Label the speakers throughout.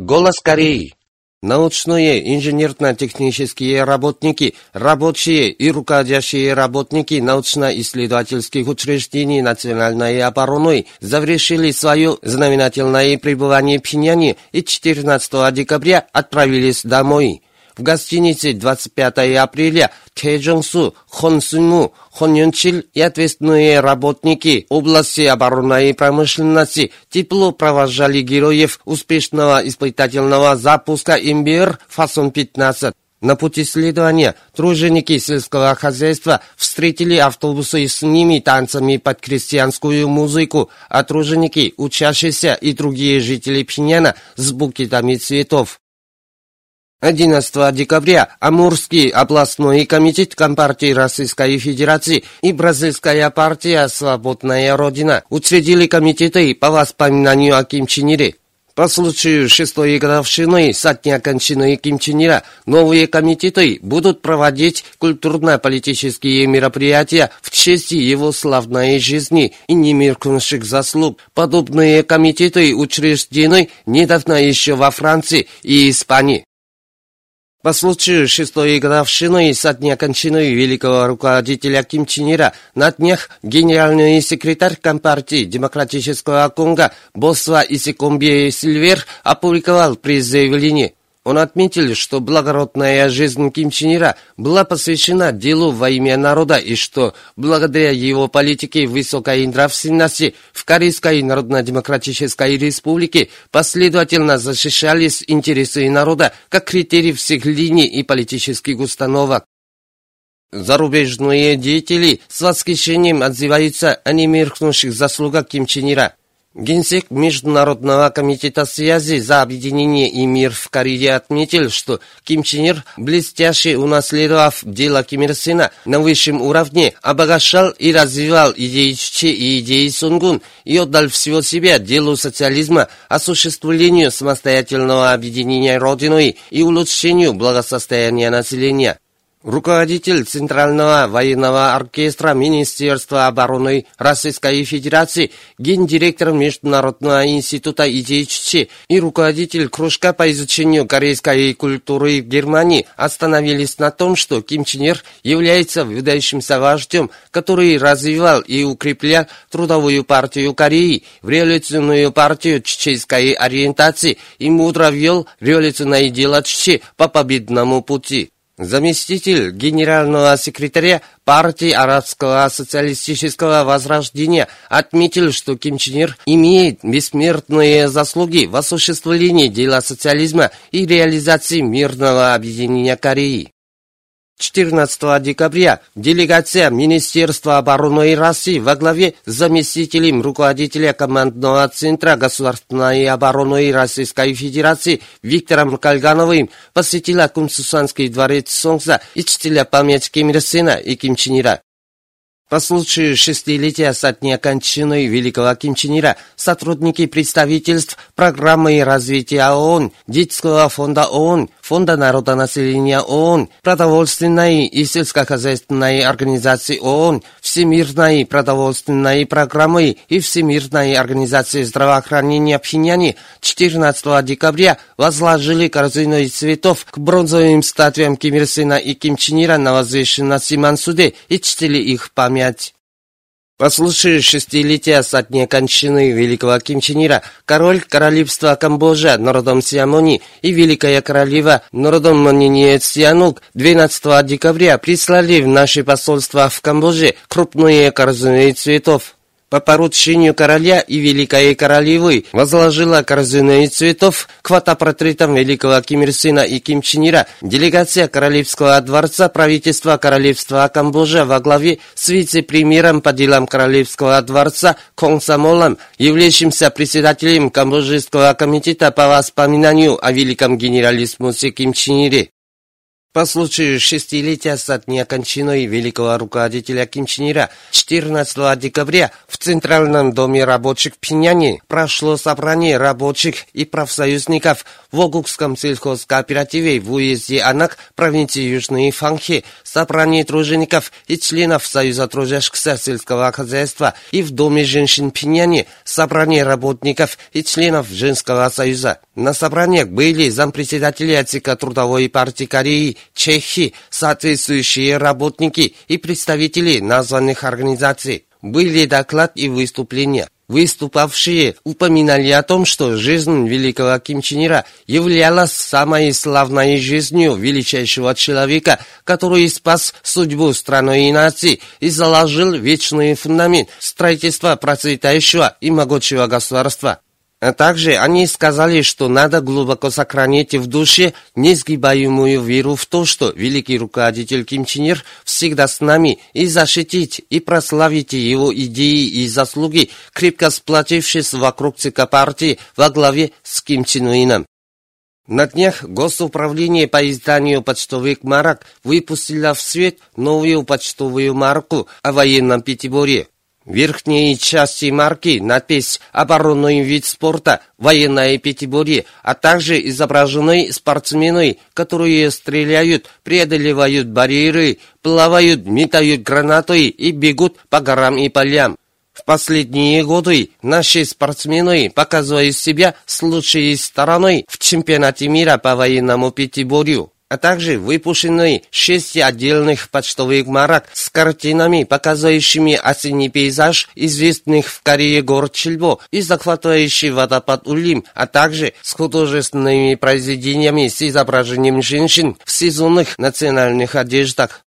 Speaker 1: Голос Кореи. Научные, инженерно-технические работники, рабочие и руководящие работники научно-исследовательских учреждений национальной обороны завершили свое знаменательное пребывание в Пхеньяне и 14 декабря отправились домой. В гостинице 25 апреля Чжонсу, Хон Сунму, Хон Юнчил и ответственные работники области оборонной промышленности тепло провожали героев успешного испытательного запуска МБР «Фасон-15». На пути следования труженики сельского хозяйства встретили автобусы с ними танцами под крестьянскую музыку, а труженики, учащиеся и другие жители Пхеньяна с букетами цветов. 11 декабря Амурский областной комитет Компартии Российской Федерации и Бразильская партия «Свободная Родина» учредили комитеты по воспоминанию о Ким Чен Ире. По случаю шестой годовщины со дня Ким Чен Ира новые комитеты будут проводить культурно-политические мероприятия в честь его славной жизни и немеркнувших заслуг. Подобные комитеты учреждены недавно еще во Франции и Испании. По случаю шестой годовщины со дня кончины великого руководителя Ким Чен Ира на днях генеральный секретарь Компартии Демократического Конго Босва Исикомбе Сильвер опубликовал пресс-заявление он отметил, что благородная жизнь Ким Чен Ира была посвящена делу во имя народа и что благодаря его политике высокой нравственности в Корейской Народно-Демократической Республике последовательно защищались интересы народа как критерий всех линий и политических установок. Зарубежные деятели с восхищением отзываются о немеркнувших заслугах Ким Чен Ира. Генсек Международного комитета связи за объединение и мир в Корее отметил, что Ким Чен Ир, блестяще унаследовав дело Ким Ир Сена на высшем уровне, обогащал и развивал идеи Чуче и идеи Сунгун и отдал всего себя делу социализма, осуществлению самостоятельного объединения Родиной и улучшению благосостояния населения. Руководитель Центрального военного оркестра Министерства обороны Российской Федерации, гендиректор Международного института ИДЧ и руководитель кружка по изучению корейской культуры в Германии остановились на том, что Ким Чен Ир является выдающимся вождем, который развивал и укреплял трудовую партию Кореи в революционную партию чеченской ориентации и мудро вел революционное дело Чечи по победному пути. Заместитель генерального секретаря партии Арабского социалистического возрождения отметил, что Ким Чен Ир имеет бессмертные заслуги в осуществлении дела социализма и реализации мирного объединения Кореи. 14 декабря делегация Министерства обороны России во главе с заместителем руководителя командного центра государственной обороны Российской Федерации Виктором Кальгановым посетила Кунсусанский дворец Солнца и чтила память Ким Ир Сена и Ким Чен Ира. По случаю шестилетия со дня кончины Великого Ким Чен Ира сотрудники представительств программы развития ООН, Детского фонда ООН, Фонда народонаселения ООН, Продовольственной и сельскохозяйственной организации ООН, Всемирной продовольственной программы и Всемирной организации здравоохранения Пхеньяне 14 декабря возложили корзину цветов к бронзовым статуям Ким Ир Сена и Ким Чен Ира на возвышенности Мансуде и чтили их память. По случаю шестилетия со дня кончины великого Ким Чен Ира, король королевства Камбоджа народом Сиамони и великая королева народом Монине Сианук 12 декабря прислали в наше посольство в Камбодже крупные корзины цветов по поручению короля и великой королевы возложила корзины цветов к фотопортретам великого Ким Ир Сына и Ким Чен Ира. Делегация Королевского дворца правительства Королевства Камбоджа во главе с вице-премьером по делам Королевского дворца Комсомолом, являющимся председателем Камбоджийского комитета по воспоминанию о великом генералиссимусе Ким Чен Ире. По случаю шестилетия со дня кончины великого руководителя Ким Чен Ира 14 декабря в Центральном доме рабочих в Пиняне прошло собрание рабочих и профсоюзников в Огукском сельхозкооперативе в уезде Анак, провинции Южной Фанхи, собрание тружеников и членов Союза трудящихся сельского хозяйства и в Доме женщин Пиняне, собрание работников и членов Женского союза. На собраниях были зампредседатели отсека Трудовой партии Кореи, Чехии, соответствующие работники и представители названных организаций. Были доклад и выступления. Выступавшие упоминали о том, что жизнь великого Ким Чен Ира являлась самой славной жизнью величайшего человека, который спас судьбу страны и нации и заложил вечный фундамент строительства процветающего и могучего государства. А также они сказали, что надо глубоко сохранить в душе несгибаемую веру в то, что великий руководитель Ким Чен Ир всегда с нами, и защитить и прославить его идеи и заслуги, крепко сплотившись вокруг ЦК партии во главе с Ким Чен Ыном. На днях Госуправление по изданию почтовых марок выпустило в свет новую почтовую марку о военном Пятиборе. Верхней части марки надпись «Оборонный вид спорта. Военная пятиборье», а также изображены спортсмены, которые стреляют, преодолевают барьеры, плавают, метают гранаты и бегут по горам и полям. В последние годы наши спортсмены показывают себя с лучшей стороной в чемпионате мира по военному пятиборью а также выпущены шесть отдельных почтовых марок с картинами, показывающими осенний пейзаж известных в Корее гор Чильбо и захватывающий водопад Улим, а также с художественными произведениями с изображением женщин в сезонных национальных одеждах.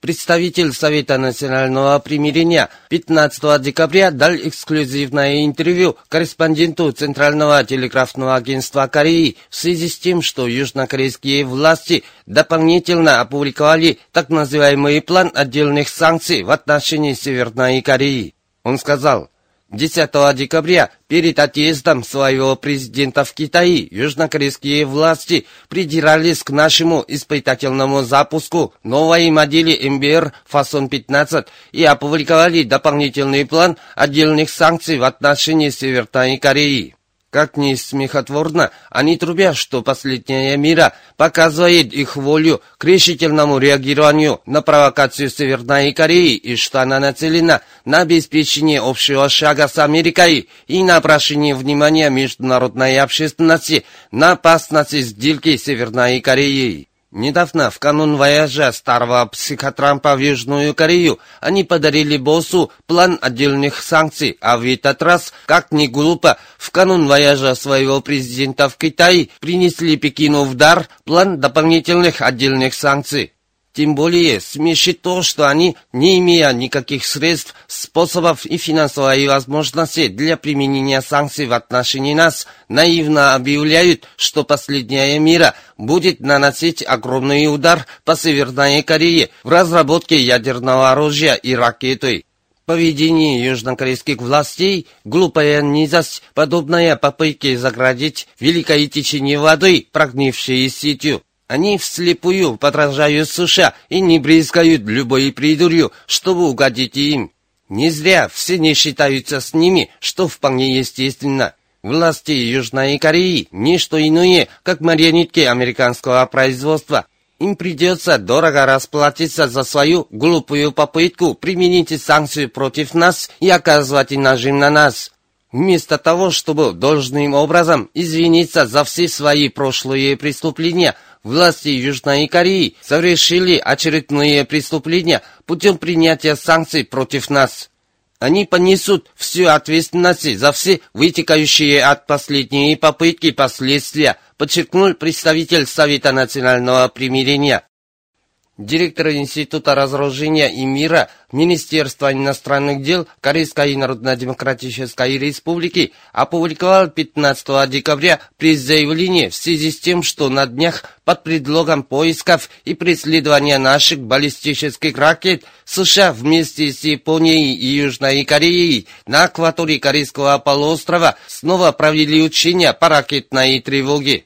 Speaker 1: Представитель Совета национального примирения 15 декабря дал эксклюзивное интервью корреспонденту Центрального телеграфного агентства Кореи в связи с тем, что южнокорейские власти дополнительно опубликовали так называемый план отдельных санкций в отношении Северной Кореи. Он сказал, 10 декабря перед отъездом своего президента в Китай южнокорейские власти придирались к нашему испытательному запуску новой модели МБР фасон 15 и опубликовали дополнительный план отдельных санкций в отношении Северной Кореи. Как ни смехотворно, они трубят, что последняя мира показывает их волю к решительному реагированию на провокацию Северной Кореи и что она нацелена на обеспечение общего шага с Америкой и на обращение внимания международной общественности на опасности сделки Северной Кореей. Недавно, в канун вояжа старого психотрампа в Южную Корею, они подарили боссу план отдельных санкций, а в этот раз, как ни глупо, в канун вояжа своего президента в Китай принесли Пекину в дар план дополнительных отдельных санкций. Тем более смешит то, что они, не имея никаких средств, способов и финансовой возможности для применения санкций в отношении нас, наивно объявляют, что последняя мира будет наносить огромный удар по Северной Корее в разработке ядерного оружия и ракеты. Поведение южнокорейских властей, глупая низость, подобная попытке заградить великое течение воды, прогнившей сетью, они вслепую подражают США и не брезгают любой придурью, чтобы угодить им. Не зря все не считаются с ними, что вполне естественно. Власти Южной Кореи – не что иное, как марионетки американского производства. Им придется дорого расплатиться за свою глупую попытку применить санкции против нас и оказывать нажим на нас. Вместо того, чтобы должным образом извиниться за все свои прошлые преступления, Власти Южной Кореи совершили очередные преступления путем принятия санкций против нас. Они понесут всю ответственность за все вытекающие от последней попытки последствия, подчеркнул представитель Совета национального примирения. Директор Института разоружения и мира Министерства иностранных дел Корейской Народно-Демократической Республики опубликовал 15 декабря пресс-заявление в связи с тем, что на днях под предлогом поисков и преследования наших баллистических ракет США вместе с Японией и Южной Кореей на акватории Корейского полуострова снова провели учения по ракетной тревоге.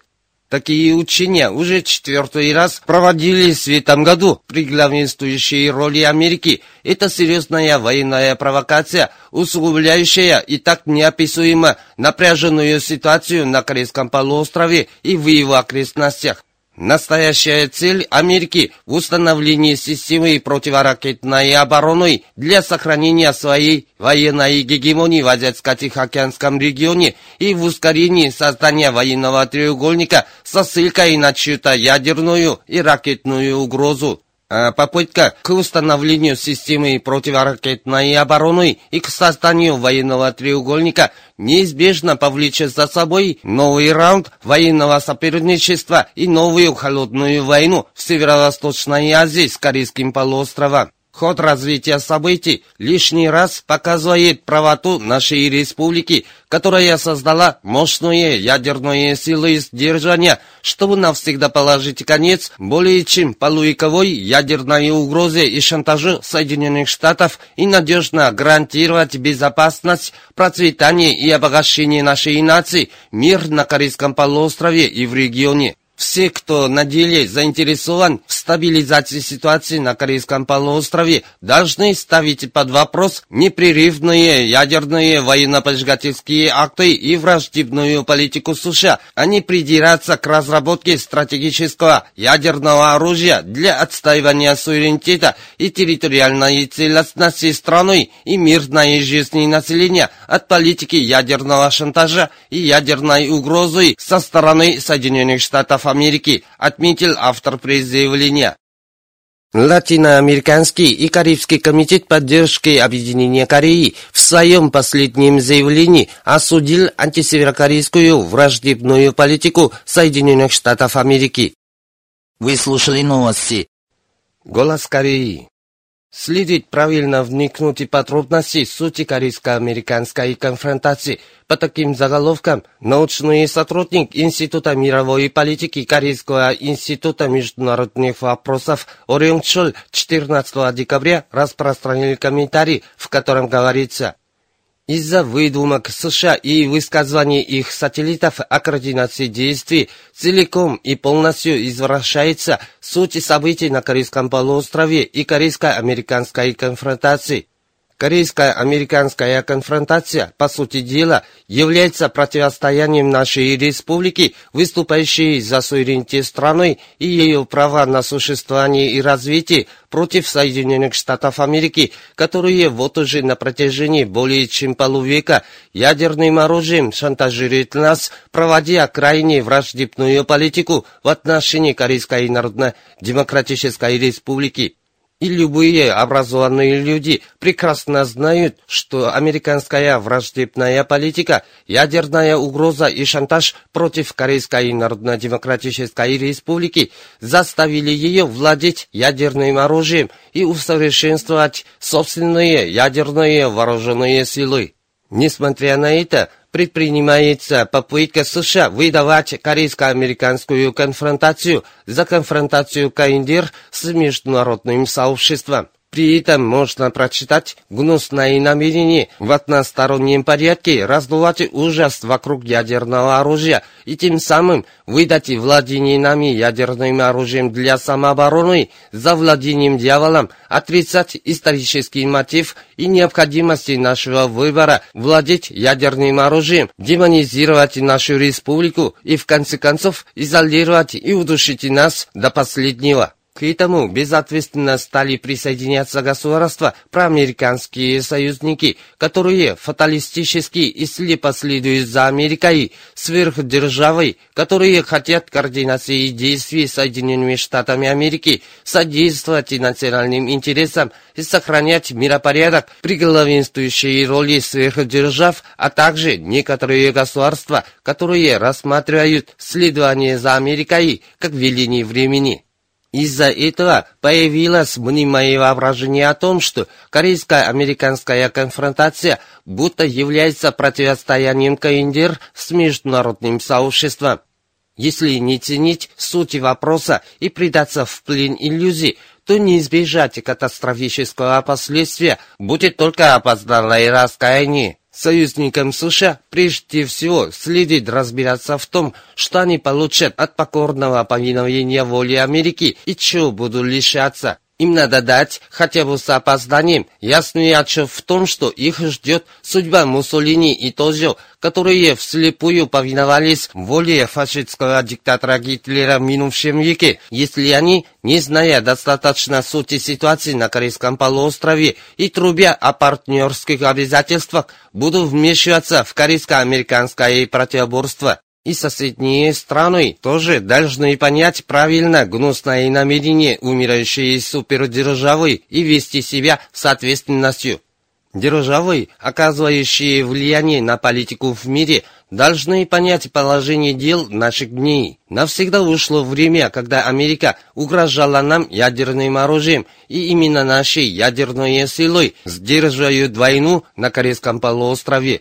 Speaker 1: Такие учения уже четвертый раз проводились в этом году при главенствующей роли Америки. Это серьезная военная провокация, усугубляющая и так неописуемо напряженную ситуацию на Корейском полуострове и в его окрестностях. Настоящая цель Америки в установлении системы противоракетной обороны для сохранения своей военной гегемонии в Азиатско-Тихоокеанском регионе и в ускорении создания военного треугольника со ссылкой на чью-то ядерную и ракетную угрозу. А попытка к установлению системы противоракетной обороны и к созданию военного треугольника неизбежно повлечет за собой новый раунд военного соперничества и новую холодную войну в Северо-Восточной Азии с Корейским полуостровом. Ход развития событий лишний раз показывает правоту нашей республики, которая создала мощные ядерные силы сдержания, чтобы навсегда положить конец более чем полувековой ядерной угрозе и шантажу Соединенных Штатов и надежно гарантировать безопасность, процветание и обогащение нашей нации, мир на Корейском полуострове и в регионе. Все, кто на деле заинтересован в стабилизации ситуации на Корейском полуострове, должны ставить под вопрос непрерывные ядерные военно-поджигательские акты и враждебную политику США, а не придираться к разработке стратегического ядерного оружия для отстаивания суверенитета и территориальной целостности страны и мирной жизни населения от политики ядерного шантажа и ядерной угрозы со стороны Соединенных Штатов Америки, отметил автор пресс-заявления. Латиноамериканский и Карибский комитет поддержки Объединения Кореи в своем последнем заявлении осудил антисеверокорейскую враждебную политику Соединенных Штатов Америки.
Speaker 2: Вы слушали новости.
Speaker 1: Голос Кореи. Следить правильно вникнуть и подробности сути корейско-американской конфронтации. По таким заголовкам научный сотрудник Института мировой политики Корейского института международных вопросов Орем Чул 14 декабря распространил комментарий, в котором говорится из-за выдумок США и высказываний их сателлитов о координации действий целиком и полностью извращается суть событий на Корейском полуострове и корейско-американской конфронтации. Корейско-американская конфронтация, по сути дела, является противостоянием нашей республики, выступающей за суверенитет страны и ее права на существование и развитие против Соединенных Штатов Америки, которые вот уже на протяжении более чем полувека ядерным оружием шантажируют нас, проводя крайне враждебную политику в отношении Корейской Народно-Демократической Республики. И любые образованные люди прекрасно знают, что американская враждебная политика, ядерная угроза и шантаж против Корейской Народно-Демократической Республики заставили ее владеть ядерным оружием и усовершенствовать собственные ядерные вооруженные силы. Несмотря на это, предпринимается попытка США выдавать корейско-американскую конфронтацию за конфронтацию КНДР с международным сообществом. При этом можно прочитать гнусное намерение в одностороннем порядке раздувать ужас вокруг ядерного оружия и тем самым выдать владение нами ядерным оружием для самообороны за владением дьяволом, отрицать исторический мотив и необходимости нашего выбора владеть ядерным оружием, демонизировать нашу республику и в конце концов изолировать и удушить нас до последнего. К этому безответственно стали присоединяться государства, проамериканские союзники, которые фаталистически и слепо следуют за Америкой, сверхдержавой, которые хотят координации действий Соединенными Штатами Америки, содействовать национальным интересам и сохранять миропорядок при главенствующей роли сверхдержав, а также некоторые государства, которые рассматривают следование за Америкой как веление времени. Из-за этого появилось мнимое воображение о том, что корейско-американская конфронтация будто является противостоянием КНДР с международным сообществом. Если не ценить сути вопроса и предаться в плен иллюзий, то не избежать катастрофического последствия будет только опоздалое раскаяние. Союзникам США прежде всего следует разбираться в том, что они получат от покорного повиновения воли Америки и чего будут лишаться. Им надо дать, хотя бы с опозданием, ясный отчет в том, что их ждет судьба Муссолини и Тозио, которые вслепую повиновались воле фашистского диктатора Гитлера в минувшем веке, если они, не зная достаточно сути ситуации на Корейском полуострове и трубя о партнерских обязательствах, будут вмешиваться в корейско-американское противоборство. И соседние страны тоже должны понять правильно гнусное намерение умирающей супердержавы и вести себя в соответственностью. Державы, оказывающие влияние на политику в мире, должны понять положение дел наших дней. Навсегда ушло время, когда Америка угрожала нам ядерным оружием, и именно наши ядерные силы сдерживают войну на Корейском полуострове,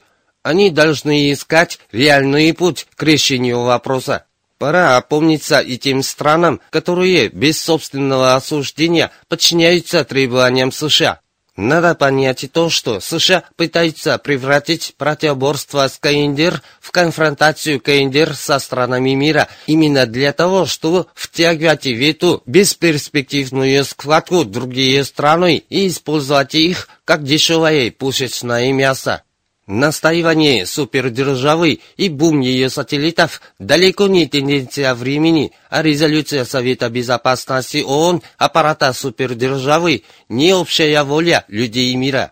Speaker 1: они должны искать реальный путь к решению вопроса. Пора опомниться и тем странам, которые без собственного осуждения подчиняются требованиям США. Надо понять и то, что США пытаются превратить противоборство с КНДР в конфронтацию КНДР со странами мира именно для того, чтобы втягивать в эту бесперспективную схватку другие страны и использовать их как дешевое пушечное мясо. Настаивание супердержавы и бум ее сателлитов далеко не тенденция времени, а резолюция Совета Безопасности ООН аппарата супердержавы не общая воля людей мира.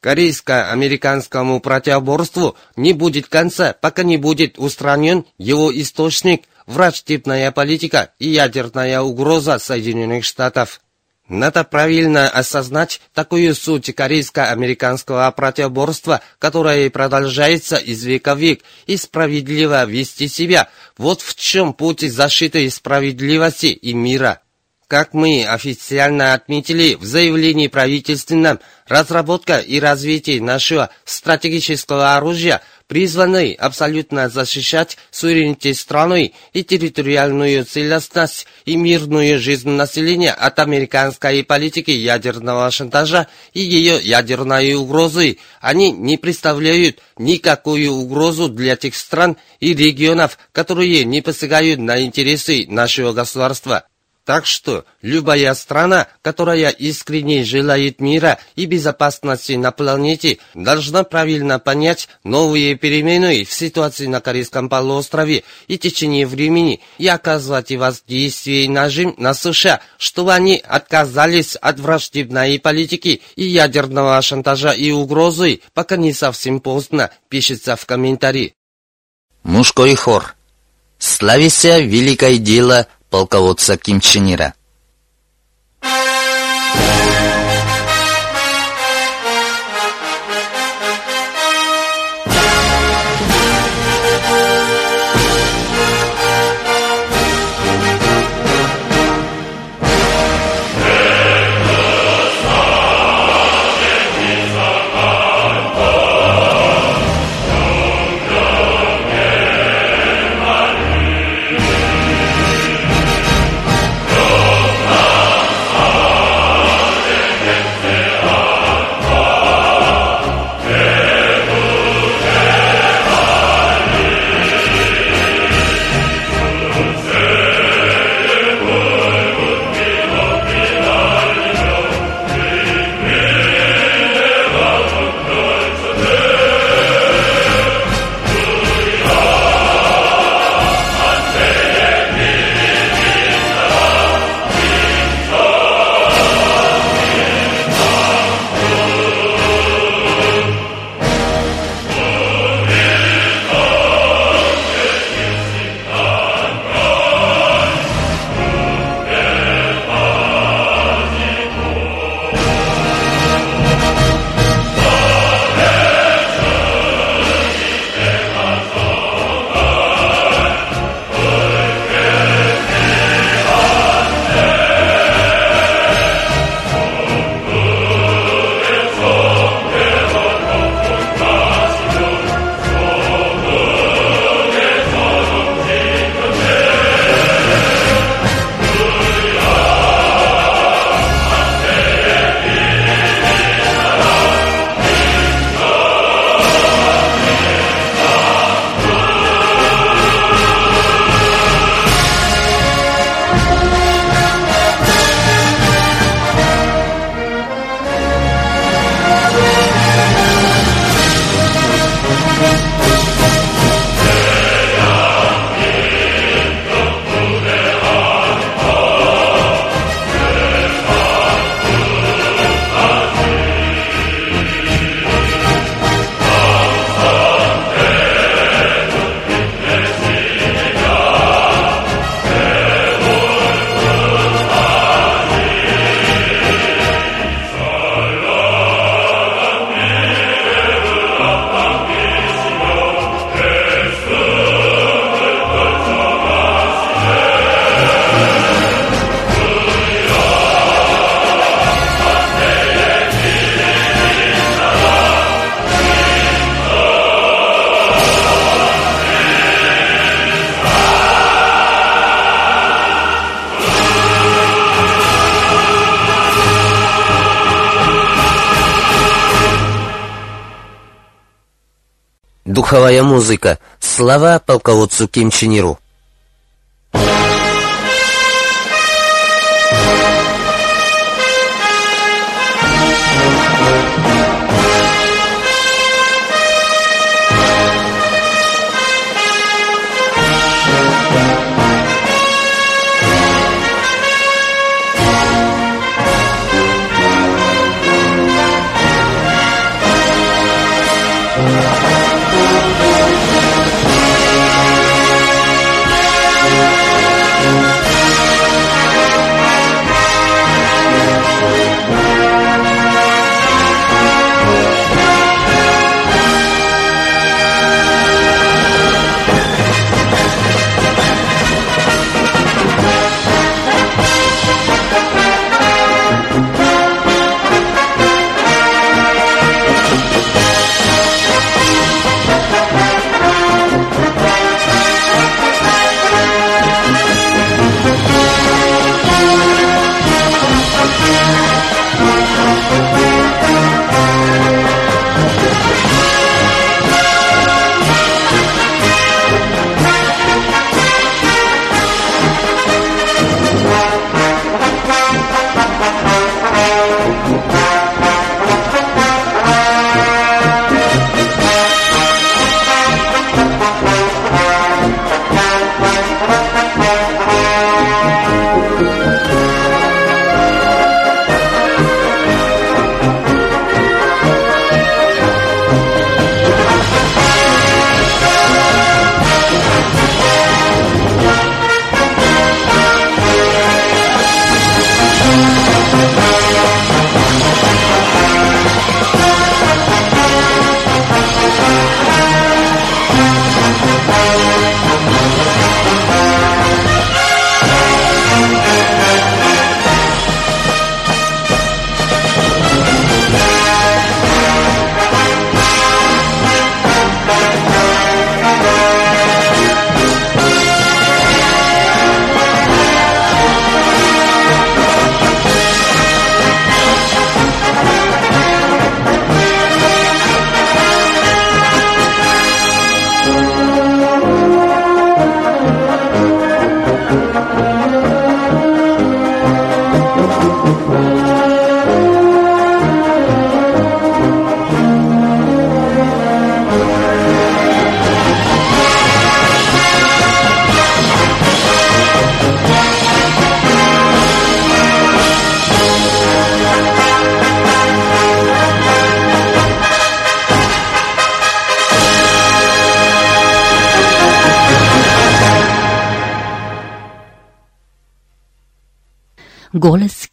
Speaker 1: Корейско-американскому противоборству не будет конца, пока не будет устранен его источник, враждебная политика и ядерная угроза Соединенных Штатов. Надо правильно осознать такую суть корейско-американского противоборства, которое продолжается из века в век, и справедливо вести себя. Вот в чем путь защиты справедливости и мира. Как мы официально отметили в заявлении правительственном, разработка и развитие нашего стратегического оружия призваны абсолютно защищать суверенитет страны и территориальную целостность и мирную жизнь населения от американской политики ядерного шантажа и ее ядерной угрозы. Они не представляют никакую угрозу для тех стран и регионов, которые не посягают на интересы нашего государства. Так что любая страна, которая искренне желает мира и безопасности на планете, должна правильно понять новые перемены в ситуации на Корейском полуострове и течение времени и оказывать воздействие и нажим на США, чтобы они отказались от враждебной политики и ядерного шантажа и угрозы, пока не совсем поздно, пишется в комментарии.
Speaker 2: Мужской хор. Славися великое дело полководца Ким Чен Ира. духовая музыка, слова полководцу Ким Чен Иру.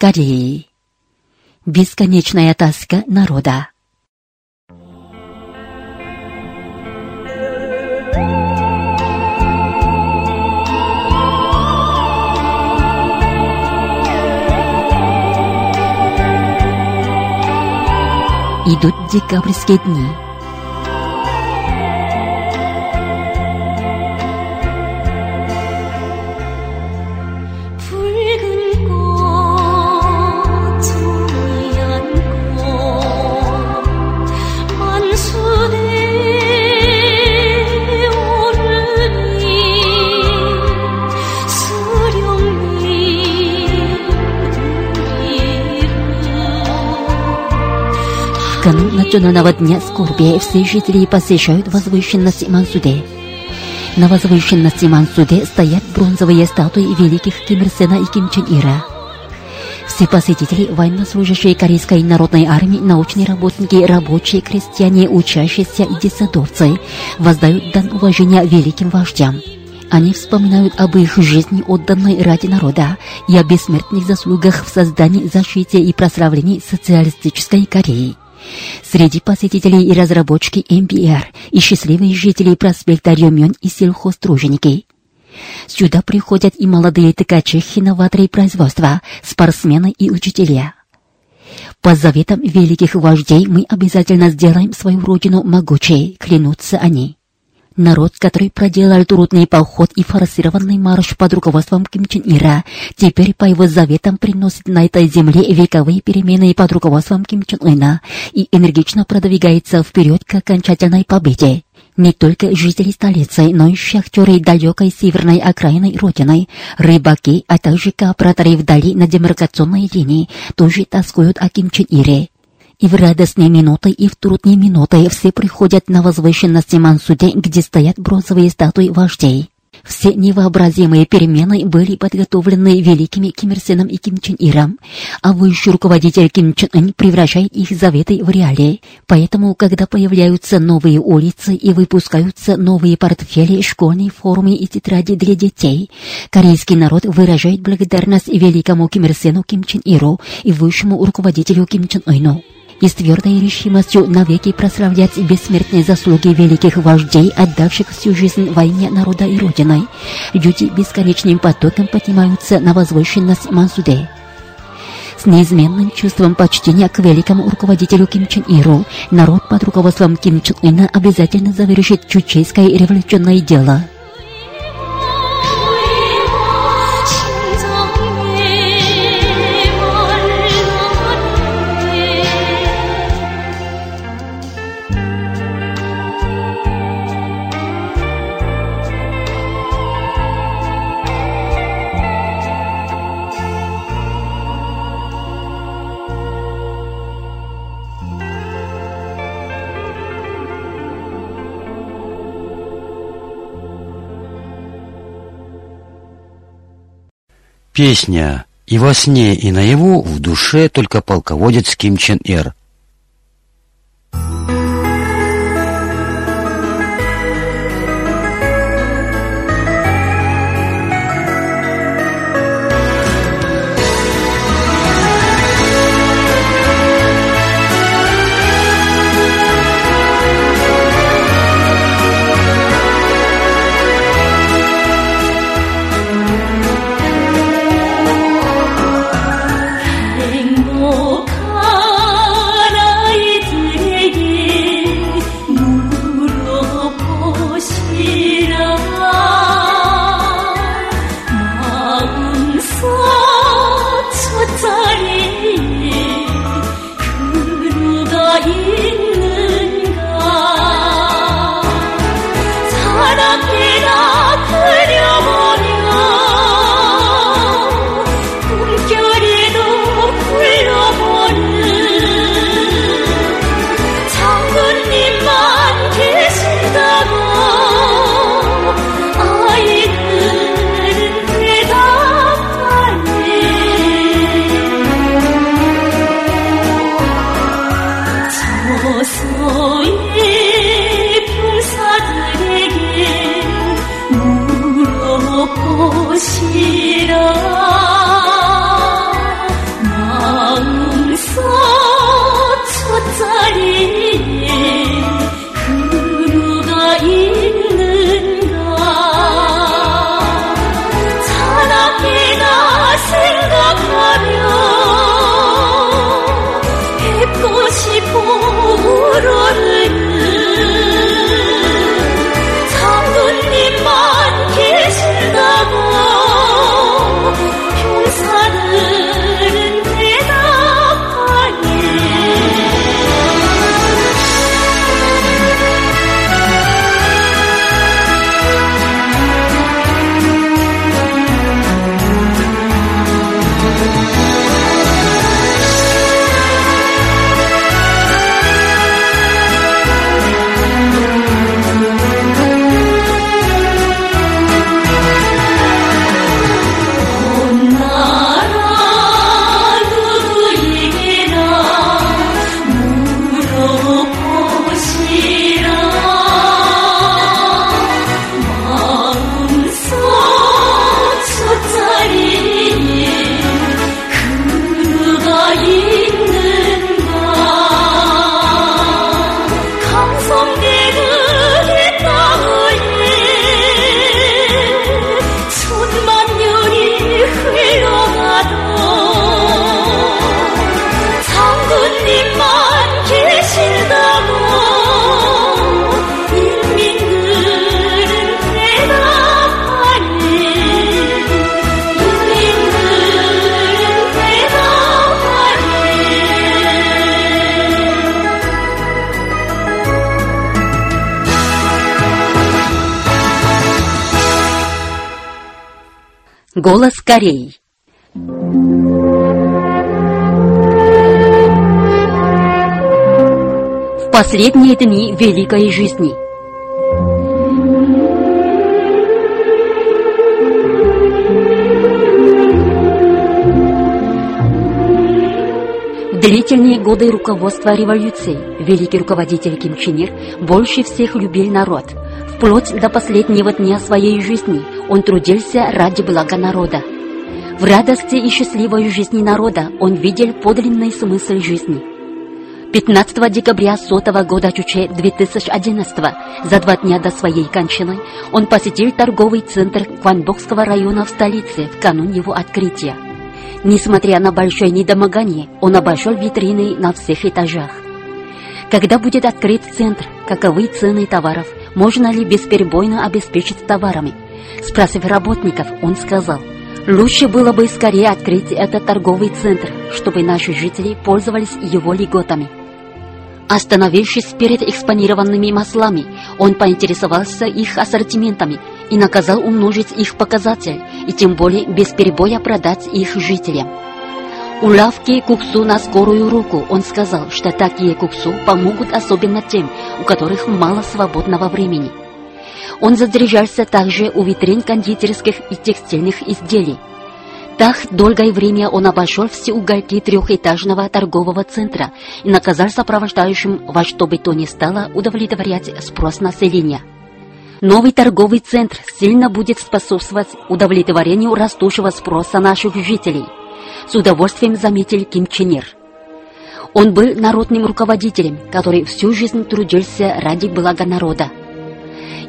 Speaker 3: Кореи. Бесконечная тоска народа. Идут декабрьские дни. Канун Национального дня скорби все жители посещают возвышенность Мансуде. На возвышенности Мансуде стоят бронзовые статуи великих Ким Ир Сена и Ким Чен Ира. Все посетители, военнослужащие Корейской народной армии, научные работники, рабочие, крестьяне, учащиеся и детсадовцы воздают дан уважения великим вождям. Они вспоминают об их жизни, отданной ради народа, и о бессмертных заслугах в создании, защите и прославлении социалистической Кореи. Среди посетителей и разработчики МБР и счастливые жители проспекта Рёмён и сельхозтруженики. Сюда приходят и молодые ткачи, инноваторы производства, спортсмены и учителя. По заветам великих вождей мы обязательно сделаем свою родину могучей, клянутся они. Народ, который проделал трудный поход и форсированный марш под руководством Ким Чен Ира, теперь по его заветам приносит на этой земле вековые перемены под руководством Ким Чен Ына и энергично продвигается вперед к окончательной победе. Не только жители столицы, но и шахтеры далекой северной окраины Родины, рыбаки, а также кооператоры вдали на демаркационной линии тоже тоскуют о Ким Чен Ире. И в радостные минуты, и в трудные минуты все приходят на возвышенности Мансуде, где стоят бронзовые статуи вождей. Все невообразимые перемены были подготовлены великими Ким Ир Сеном и Ким Чен Иром, а высший руководитель Ким Чен Ын превращает их заветы в реалии. Поэтому, когда появляются новые улицы и выпускаются новые портфели, школьные формы и тетради для детей, корейский народ выражает благодарность великому Ким Ир Сену Ким Чен Иру и высшему руководителю Ким Чен Ыну и с твердой решимостью навеки прославлять бессмертные заслуги великих вождей, отдавших всю жизнь войне народа и Родиной. Люди бесконечным потоком поднимаются на возвышенность Мансуде. С неизменным чувством почтения к великому руководителю Ким Чен Иру народ под руководством Ким Чен Ына обязательно завершит чучейское революционное дело.
Speaker 4: Песня «И во сне, и наяву в душе только полководец Ким Чен Ир».
Speaker 3: Голос Кореи. В последние дни великой жизни. В длительные годы руководства революцией великий руководитель Ким Чен Ир больше всех любил народ. Вплоть до последнего дня своей жизни он трудился ради блага народа. В радости и счастливой жизни народа он видел подлинный смысл жизни. 15 декабря сотого года Чуче 2011 за два дня до своей кончины, он посетил торговый центр Кванбокского района в столице в канун его открытия. Несмотря на большое недомогание, он обошел витрины на всех этажах. Когда будет открыт центр, каковы цены товаров, можно ли бесперебойно обеспечить товарами? Спросив работников, он сказал, лучше было бы скорее открыть этот торговый центр, чтобы наши жители пользовались его льготами. Остановившись перед экспонированными маслами, он поинтересовался их ассортиментами и наказал умножить их показатель и тем более без перебоя продать их жителям. У лавки куксу на скорую руку он сказал, что такие куксу помогут особенно тем, у которых мало свободного времени. Он задержался также у витрин кондитерских и текстильных изделий. Так долгое время он обошел все уголки трехэтажного торгового центра и наказал сопровождающим во что бы то ни стало удовлетворять спрос населения. Новый торговый центр сильно будет способствовать удовлетворению растущего спроса наших жителей. С удовольствием заметил Ким Чен Ир. Он был народным руководителем, который всю жизнь трудился ради блага народа.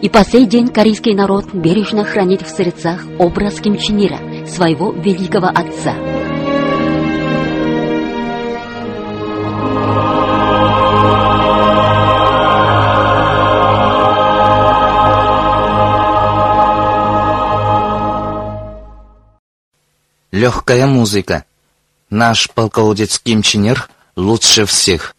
Speaker 3: И по сей день корейский народ бережно хранит в сердцах образ Ким Чен Ира, своего великого отца.
Speaker 2: Легкая музыка. Наш полководец Ким Чен Ир лучше всех.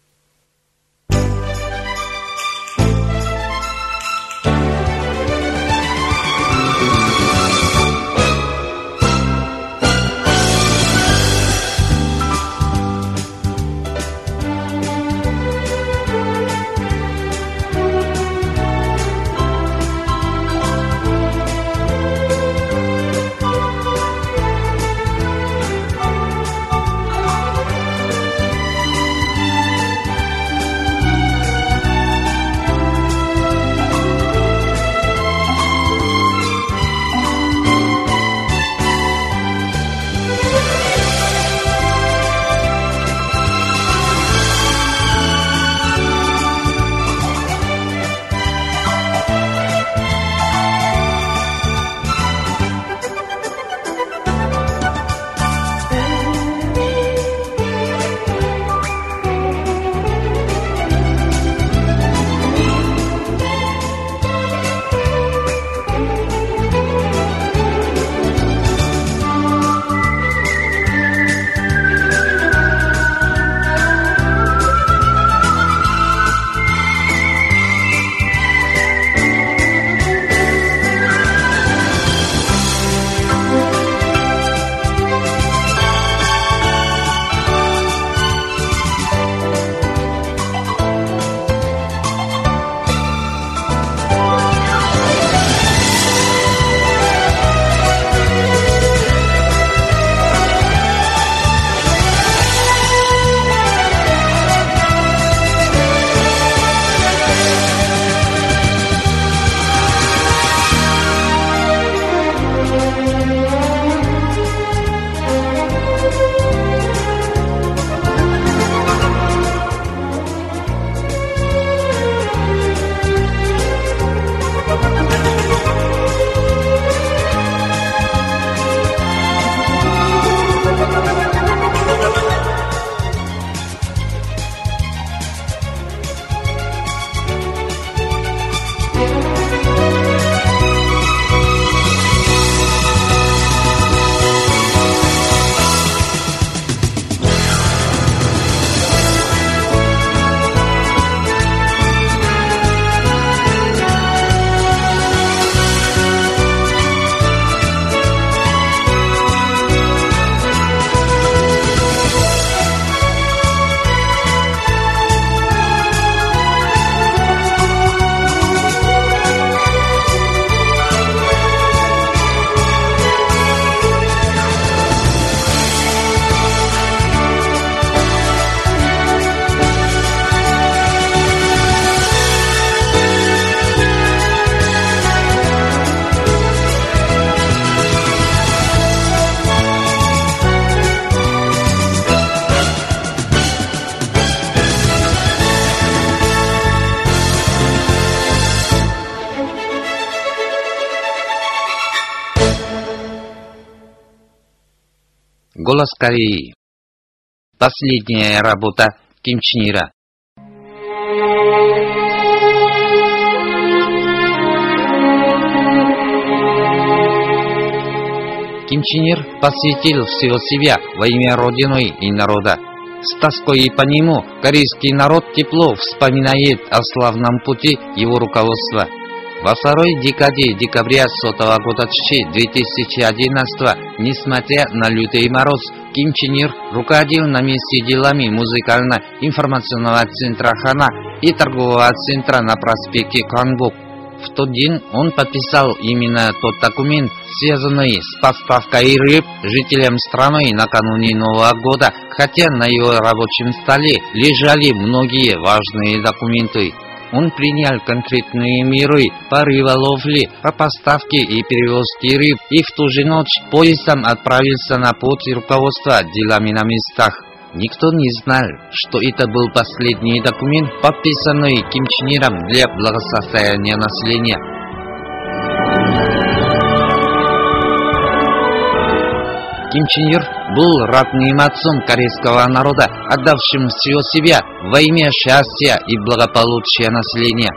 Speaker 5: Кореи. Последняя работа Ким Чен Ира. Ким Чен Ир посвятил всего себя во имя Родины и народа. С тоской по нему корейский народ тепло вспоминает о славном пути его руководства. Во второй декаде декабря сотого года 2011 несмотря на лютый мороз, Ким Чен Ир руководил на месте делами музыкально-информационного центра Хана и торгового центра на проспекте Канбук. В тот день он подписал именно тот документ, связанный с поставкой рыб жителям страны накануне Нового года, хотя на его рабочем столе лежали многие важные документы. Он принял конкретные меры по рыболовле, по поставке и перевозке рыб, и в ту же ночь поездом отправился на путь руководства делами на местах. Никто не знал, что это был последний документ, подписанный Ким Чен Иром для благосостояния населения. Ким Чен Ир был родным отцом корейского народа, отдавшим всего себя во имя счастья и благополучия населения.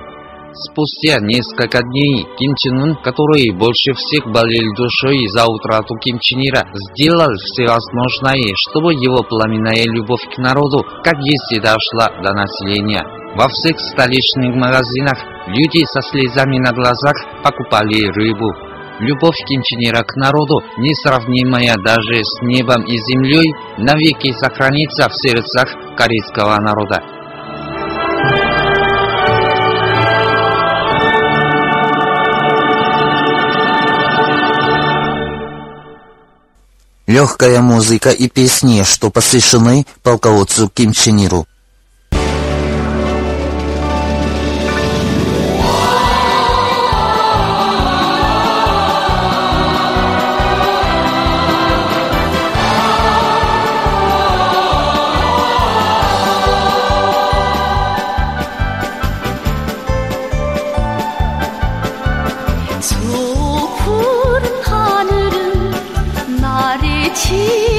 Speaker 5: Спустя несколько дней Ким Чен Ун, который больше всех болел душой за утрату Ким Чен Ира, сделал все возможное, чтобы его пламенная любовь к народу, как есть дошла до населения. Во всех столичных магазинах люди со слезами на глазах покупали рыбу. Любовь Ира к народу, несравнимая даже с небом и землей, навеки сохранится в сердцах корейского народа.
Speaker 6: Легкая музыка и песни, что посвящены полководцу Ким Чен Иру. 情。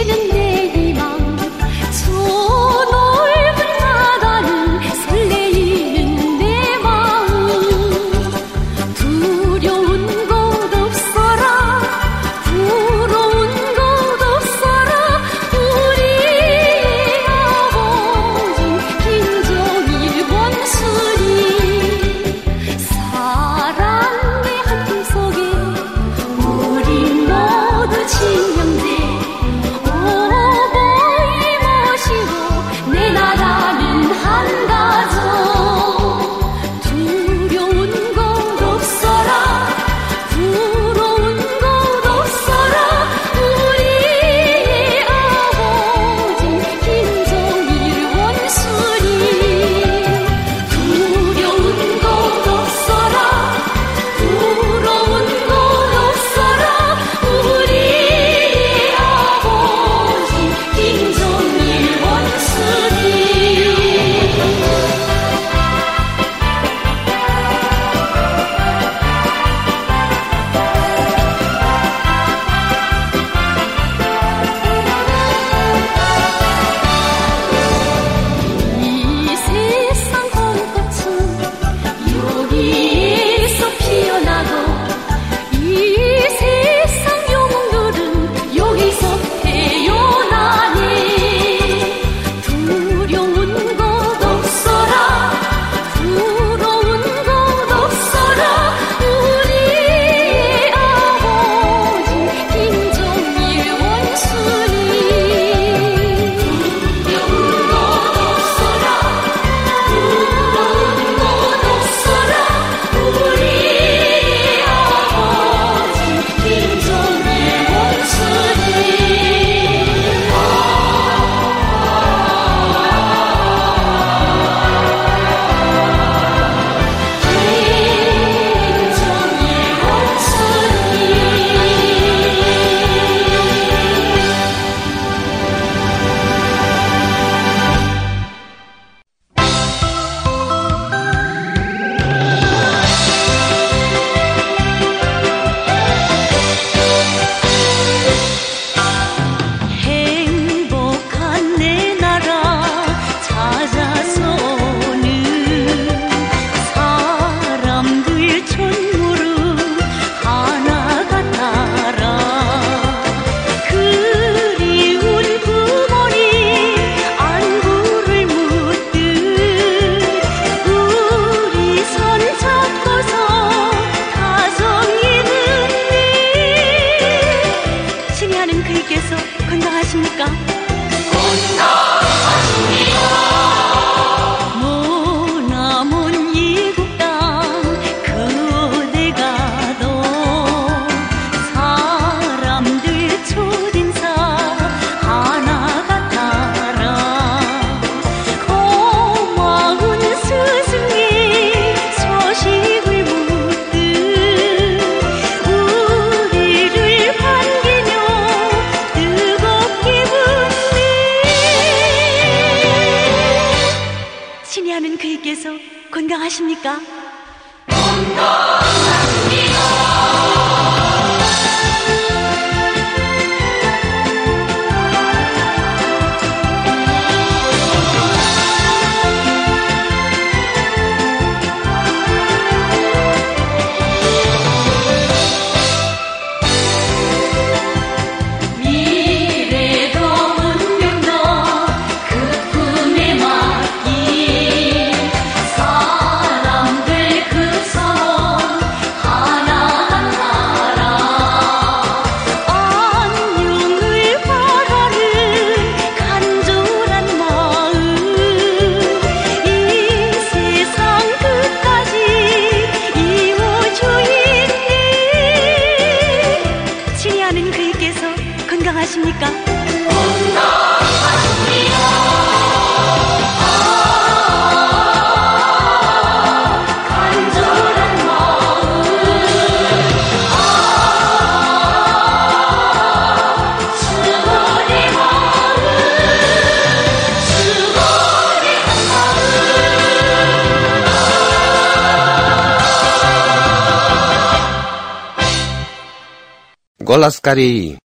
Speaker 1: Голос Кореи.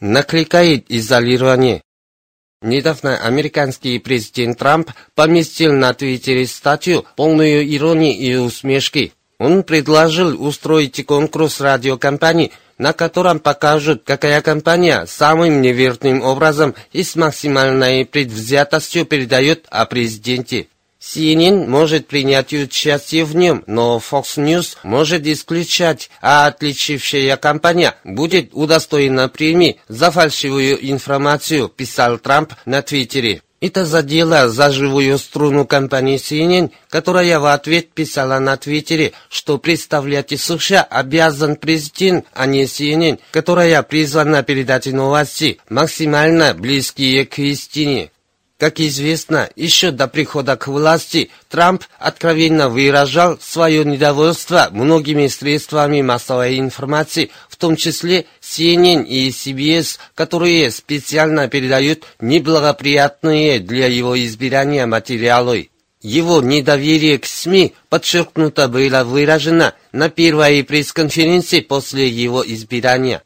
Speaker 1: Накликает изолирование. Недавно американский президент Трамп поместил на Твиттере статью, полную иронии и усмешки. Он предложил устроить конкурс радиокомпаний, на котором покажут, какая компания самым неверным образом и с максимальной предвзятостью передает о президенте. CNN может принять участие в нем, но Fox News может исключать, а отличившая компания будет удостоена премии за фальшивую информацию, писал Трамп на Твиттере. Это задело за живую струну компании CNN, которая в ответ писала на Твиттере, что представлять США обязан президент, а не CNN, которая призвана передать новости, максимально близкие к истине. Как известно, еще до прихода к власти Трамп откровенно выражал свое недовольство многими средствами массовой информации, в том числе CNN и CBS, которые специально передают неблагоприятные для его избирания материалы. Его недоверие к СМИ подчеркнуто было выражено на первой пресс-конференции после его избирания.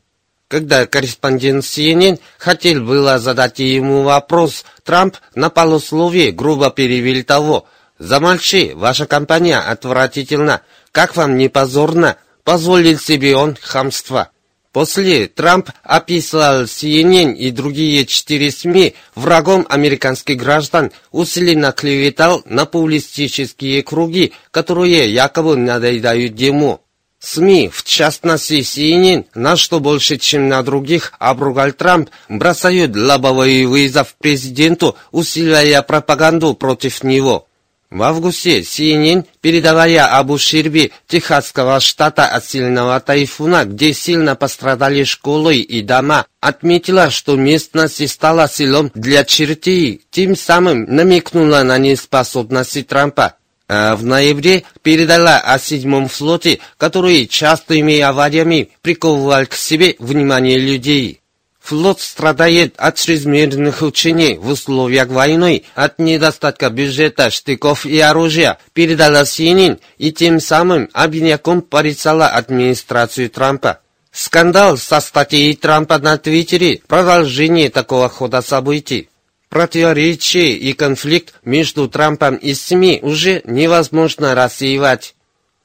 Speaker 1: Когда корреспондент CNN хотел было задать ему вопрос, Трамп на полусловие грубо перевел того. «Замолчи, ваша компания отвратительна. Как вам не позорно?» Позволил себе он хамство. После Трамп описал CNN и другие четыре СМИ врагом американских граждан, усиленно клеветал на публистические круги, которые якобы надоедают ему. СМИ, в частности CNN, на что больше, чем на других, обругал Трамп, бросают лобовой вызов президенту, усиливая пропаганду против него. В августе CNN, передавая об ущербе Техасского штата от сильного тайфуна, где сильно пострадали школы и дома, отметила, что местность стала селом для чертей, тем самым намекнула на неспособности Трампа. А в ноябре передала о седьмом флоте, который частыми авариями приковывал к себе внимание людей. Флот страдает от чрезмерных учений в условиях войны, от недостатка бюджета, штыков и оружия, передала Синин и тем самым обвиняком порицала администрацию Трампа. Скандал со статьей Трампа на Твиттере – продолжение такого хода событий. Противоречие и конфликт между Трампом и СМИ уже невозможно рассеивать.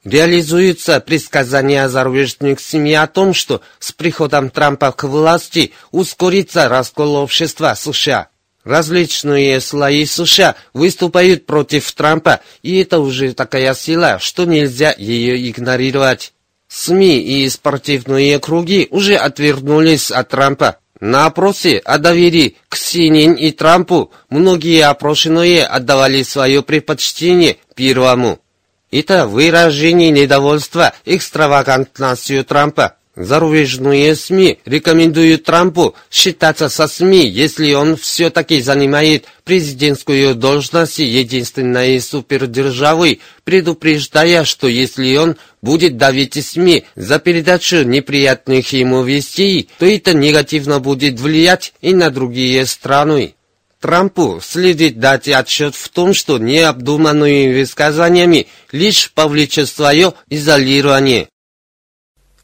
Speaker 1: Реализуются предсказания зарубежных СМИ о том, что с приходом Трампа к власти ускорится раскол общества США. Различные слои США выступают против Трампа, и это уже такая сила, что нельзя ее игнорировать. СМИ и спортивные круги уже отвернулись от Трампа. На опросе о доверии к CNN и Трампу многие опрошенные отдавали свое предпочтение первому. Это выражение недовольства экстравагантностью Трампа. Зарубежные СМИ рекомендуют Трампу считаться со СМИ, если он все-таки занимает президентскую должность единственной супердержавы, предупреждая, что если он будет давить СМИ за передачу неприятных ему вестей, то это негативно будет влиять и на другие страны. Трампу следует дать отчет в том, что необдуманными высказаниями лишь повлечет свое изолирование.